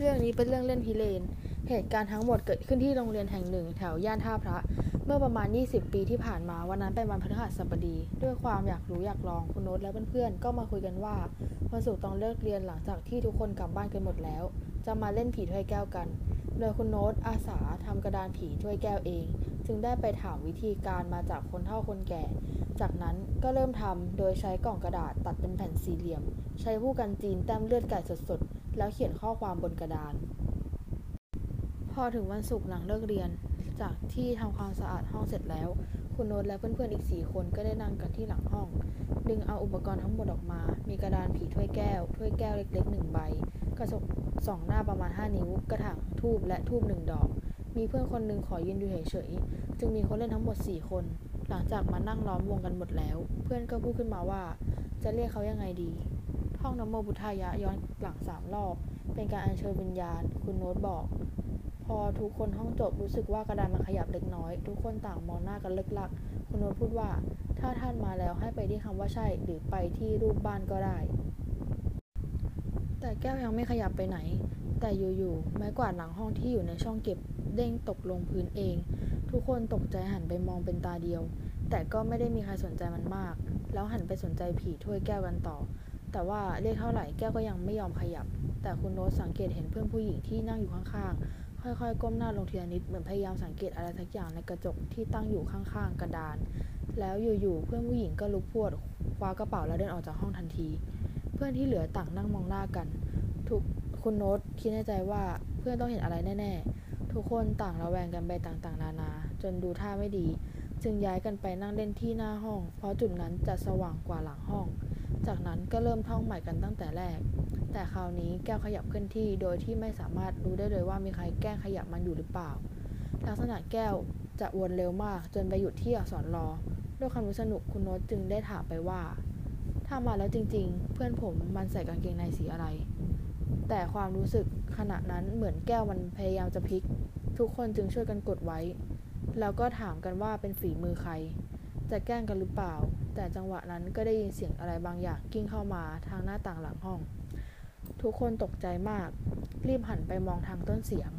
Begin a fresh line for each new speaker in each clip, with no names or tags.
เรื่องนี้เป็นเรื่องเล่นพิเรน เหตุการณ์ทั้งหมดเกิดขึ้นที่โรงเรียนแห่งหนึ่ง แถวย่านท่าพระ เมื่อประมาณ 20 ปีที่ผ่านมาวันนั้นเป็นวันพฤหัสบดี ด้วยความอยากรู้อยากลองคุณโน้ตและเพื่อนๆก็มาคุยกันว่าวันศุกร์ตอนเลิกเรียนหลังจากที่ทุกคนกลับบ้านกันหมดแล้ว จะมาเล่นผีถ้วยแก้วกัน โดยคุณโน้ตอาสาทำกระดานผีถ้วยแก้วเอง จึงได้ไปถามวิธีการมาจากคนเฒ่าคนแก่ จากนั้นก็เริ่มทำโดยใช้กล่องกระดาษตัดเป็นแผ่นสี่เหลี่ยม ใช้ผู้กันจีนแต้มเลือดไก่สดๆ แล้วเขียนข้อความบนกระดาน พอถึงวันศุกร์หลังเลิกเรียน จากที่ทำความสะอาดห้องเสร็จแล้ว คุณโน้ตและเพื่อนๆอีกสี่คนก็ได้นั่งกันที่หลังห้อง ดึงเอาอุปกรณ์ทั้งหมดออกมา มีกระดานผีถ้วยแก้ว ถ้วยแก้วเล็กๆหนึ่งใบ กระจกสองหน้าประมาณ 5 นิ้ว กระถางทูบและทูบหนึ่งดอก มีเพื่อนคนหนึ่งขอยืนดูเฉยๆ จึงมีคนเล่นทั้งหมด 4 คน หลังจากมานั่งล้อมวงกันหมดแล้ว เพื่อนก็พูดขึ้นมาว่า จะเรียกเขายังไงดี ท่องนโมพุทายะย้อนหลังสามรอบ เป็นการอัญเชิญวิญญาณ คุณโน้ตบอก พอทุกคนห้องจบรู้สึกว่ากระดานมันขยับเล็กน้อย ทุกคนต่างมองหน้ากันเลิกลัก คุณโน้ตพูดว่า ถ้าท่านมาแล้วให้ไปที่คำว่าใช่ หรือไปที่รูปบ้านก็ได้ แต่แก้วยังไม่ขยับไปไหนแต่อยู่ๆไม้กวาดหลังห้องที่อยู่ในช่องเก็บ เด้งตกลงพื้นเอง ทุกคนตกใจหันไปมองเป็นตาเดียว แต่ก็ไม่ได้มีใครสนใจมันมาก แล้วหันไปสนใจผีถ้วยแก้วกันต่อ แต่ว่าเรียกเท่าไหร่แก้วก็ยังไม่ยอมขยับ แต่คุณโน้ตสังเกตเห็นเพื่อนผู้หญิงที่นั่งอยู่ข้างๆ ค่อยๆ ก้มหน้าลงทีละนิดเหมือนพยายามสังเกตอะไรสักอย่างในกระจกที่ตั้งอยู่ข้างๆ กระดาน แล้วอยู่ๆ เพื่อนผู้หญิงก็ลุกพรวดคว้ากระเป๋าแล้วเดินออกจากห้องทันที เพื่อนที่เหลือต่างนั่งมองหน้ากัน ทุกคุณโน้ตคิดในใจว่าเพื่อนต้องเห็นอะไรแน่ ๆ ทุกคนต่างระแวงกันไปต่างๆ นานา จนดูท่าไม่ดี จึงย้ายกันไปนั่งเล่นที่หน้าห้อง เพราะจุดนั้นจะสว่างกว่าหลังห้อง จากนั้นก็เริ่มท่องใหม่กันตั้งแต่แรก แต่คราวนี้แก้วขยับเคลื่อนที่โดยที่ไม่สามารถรู้ได้เลยว่ามีใครแกล้งขยับมันอยู่หรือเปล่า ลักษณะแก้วจะวนเร็วมากจนไปหยุดที่อักษรรอ ด้วยความรู้สนุกคุณโน้ตจึงได้ถามไปว่า ถ้ามาแล้วจริง ๆ เพื่อนผมมันใส่กางเกงในสีอะไรแต่ความรู้สึกขณะนั้นเหมือนแก้วมันพยายามจะพลิก ทุกคนจึงช่วยกันกดไว้ แล้วก็ถามกันว่าเป็นฝีมือใคร จะแกล้งกันหรือเปล่า แต่จังหวะนั้นก็ได้ยินเสียงอะไรบางอย่างกิ้งเข้ามาทางหน้าต่างหลังห้อง ทุกคนตกใจมาก รีบหันไปมองทางต้นเสียง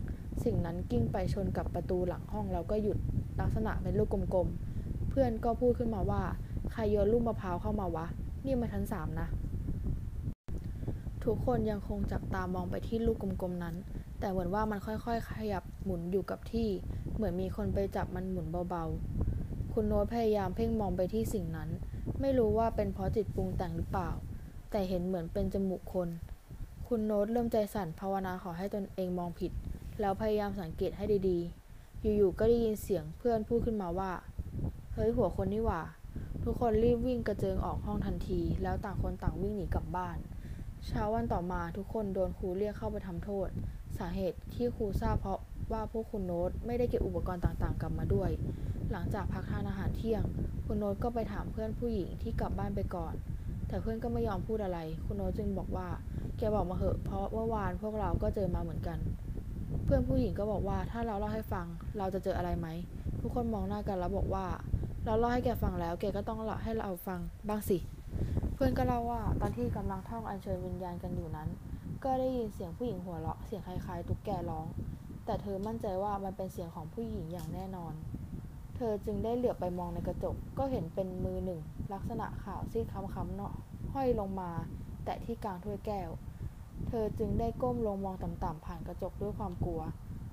สิ่งนั้นกิ้งไปชนกับประตูหลังห้องแล้วก็หยุดลักษณะเป็นลูกกลมๆ เพื่อนก็พูดขึ้นมาว่า ใครโยนลูกมะพร้าวเข้ามาวะ นี่มาชั้นสามนะ ทุกคนยังคงจับตามองไปที่ลูกกลมๆนั้น แต่เหมือนว่ามันค่อยๆ ขยับหมุนอยู่กับที่ เหมือนมีคนไปจับมันหมุนเบาๆ คุณโน้ตพยายามเพ่งมองไปที่สิ่งนั้น ไม่รู้ว่าเป็นเพราะจิตปรุงแต่งหรือเปล่า แต่เห็นเหมือนเป็นจมูกคน คุณโน้ตเริ่มใจสั่นภาวนาขอให้ตนเองมองผิด แล้วพยายามสังเกตให้ดีๆ อยู่ๆ ก็ได้ยินเสียงเพื่อนพูดขึ้นมาว่า เฮ้ยหัวคนนี่หว่า ทุกคนรีบวิ่งกระเจิงออกห้องทันที แล้วต่างคนต่างวิ่งหนีกลับบ้าน เช้าวันต่อมาทุกคนโดนครูเรียกเข้าไปทำโทษ สาเหตุที่ครูทราบเพราะว่าพวกคุณโน้ตไม่ได้เก็บอุปกรณ์ต่างๆ กลับมาด้วย หลังจากพักทานอาหารเที่ยง คุณโน้ตก็ไปถามเพื่อนผู้หญิงที่กลับบ้านไปก่อน แต่เพื่อนก็ไม่ยอมพูดอะไร คุณโน้ตจึงบอกว่า แกบอกมาเหอะ เพราะเมื่อวานพวกเราก็เจอมาเหมือนกัน เพื่อนผู้หญิงก็บอกว่าถ้าเราเล่าให้ฟังเราจะเจออะไรไหม ทุกคนมองหน้ากันแล้วบอกว่า เราเล่าให้แกฟังแล้ว แกก็ต้องเล่าให้เราฟังบ้างสิ พื่อนก็เล่าว่าตอนที่กำลังท่องอัญเชิญวิญญาณกันอยู่นั้น ก็ได้ยินเสียงผู้หญิงหัวเราะเสียงคล้ายๆ ตุ๊กแกร้อง แต่เธอมั่นใจว่ามันเป็นเสียงของผู้หญิงอย่างแน่นอน เธอจึงได้เหลือบไปมองในกระจกก็เห็นเป็นมือหนึ่ง ลักษณะขาวซีดค้ำๆเนาะห้อยลงมา แตะที่กลางถ้วยแก้ว เธอจึงได้ก้มลงมองต่ำๆผ่านกระจกด้วยความกลัว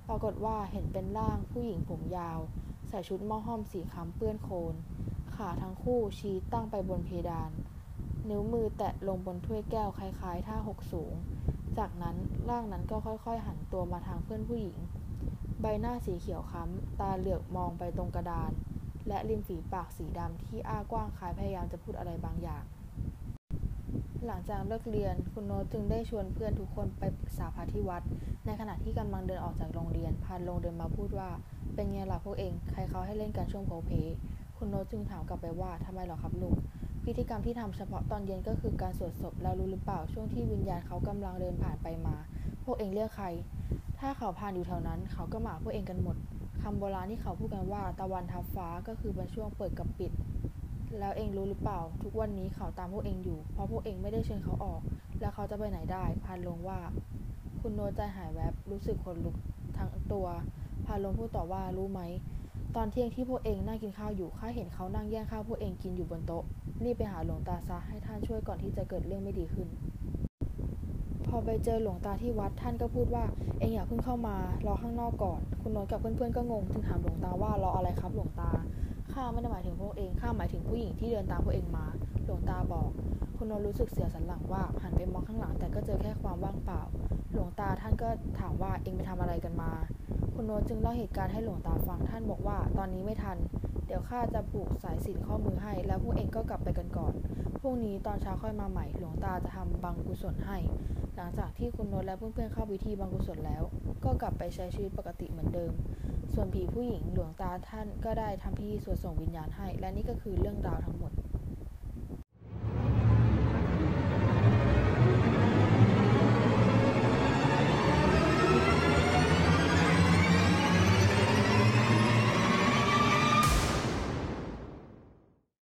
ปรากฏว่าเห็นเป็นร่างผู้หญิงผมยาว ใส่ชุดม้อห้อมสีค้ำเปื้อนโคลนขาทั้งคู่ชี้ตั้งไปบนเพดาน นิ้วมือแตะลงบนถ้วยแก้วคล้ายๆท่าหกสูง จากนั้นร่างนั้นก็ค่อยๆ หันตัวมาทางเพื่อนผู้หญิง ใบหน้าสีเขียวค้ำ ตาเหลือกมองไปตรงกระดาน และริมฝีปากสีดำที่อ้ากว้างคล้ายพยายามจะพูดอะไรบางอย่าง หลังจากเลิกเรียนคุณโนจึงได้ชวนเพื่อนทุกคนไปปรึกษาพระที่วัด ในขณะที่กำลังเดินออกจากโรงเรียนพานลงเดินมาพูดว่า เป็นไงล่ะพวกเอง ใครเขาให้เล่นกันช่วงโพเพคุณโนจึงถามกลับไปว่าทำไมหรอครับลุง พิธีกรรมที่ทำเฉพาะตอนเย็นก็คือการสวดศพแล้วรู้หรือเปล่าช่วงที่วิญญาณเขากำลังเดินผ่านไปมา พวกเองเลือกใคร ถ้าเขาผ่านอยู่แถวนั้น เขาก็หมาพวกเองกันหมดคำโบราณที่เขาพูดกันว่าตะวันทับฟ้าก็คือเป็นช่วงเปิดกับปิด แล้วเองรู้หรือเปล่า ทุกวันนี้เขาตามพวกเองอยู่ เพราะพวกเองไม่ได้เชิญเขาออก แล้วเขาจะไปไหนได้ พานลงว่า คุณโนใจหายแวบรู้สึกขนลุกทั้งตัว พาลมพูดต่อว่ารู้ไหม ตอนเที่ยงที่พวกเองนั่งกินข้าวอยู่ข้าเห็นเขานั่งแย่งข้าวพวกเองกินอยู่บนโต๊ะ รีบไปหาหลวงตาซะให้ท่านช่วยก่อนที่จะเกิดเรื่องไม่ดีขึ้น พอไปเจอหลวงตาที่วัดท่านก็พูดว่า เองอย่าเพิ่งเข้ามารอข้างนอกก่อน คุณโน้ตกับเพื่อนๆก็งงจึงถามหลวงตาว่ารออะไรครับหลวงตาข้าไม่ได้หมายถึงพวกเองข้าหมายถึงผู้หญิงที่เดินตามพวกเองมา หลวงตาบอก คุณโนตรู้สึกเสียสันหลังว่าหันไปมองข้างหลังแต่ก็เจอแค่ความว่างเปล่า หลวงตาท่านก็ถามว่าเองไปทำอะไรกันมา คุณโนตจึงเล่าเหตุการณ์ให้หลวงตาฟังท่านบอกว่า ตอนนี้ไม่ทัน เดี๋ยวข้าจะผูกสายสินข้อมือให้ แล้วพวกเองก็กลับไปกันก่อน พรุ่งนี้ตอนเช้าค่อยมาใหม่ หลวงตาจะทำบังกุศลให้ หลังจากที่คุณโนตและเพื่อนๆเข้าพิธีบังกุศลแล้ว ก็กลับไปใช้ชีวิตปกติเหมือนเดิม ส่วนผีผู้หญิงหลวงตาท่านก็ได้ทำพิธีสวดส่งวิญญาณให้ และนี่ก็คือเรื่องราวทั้งหมด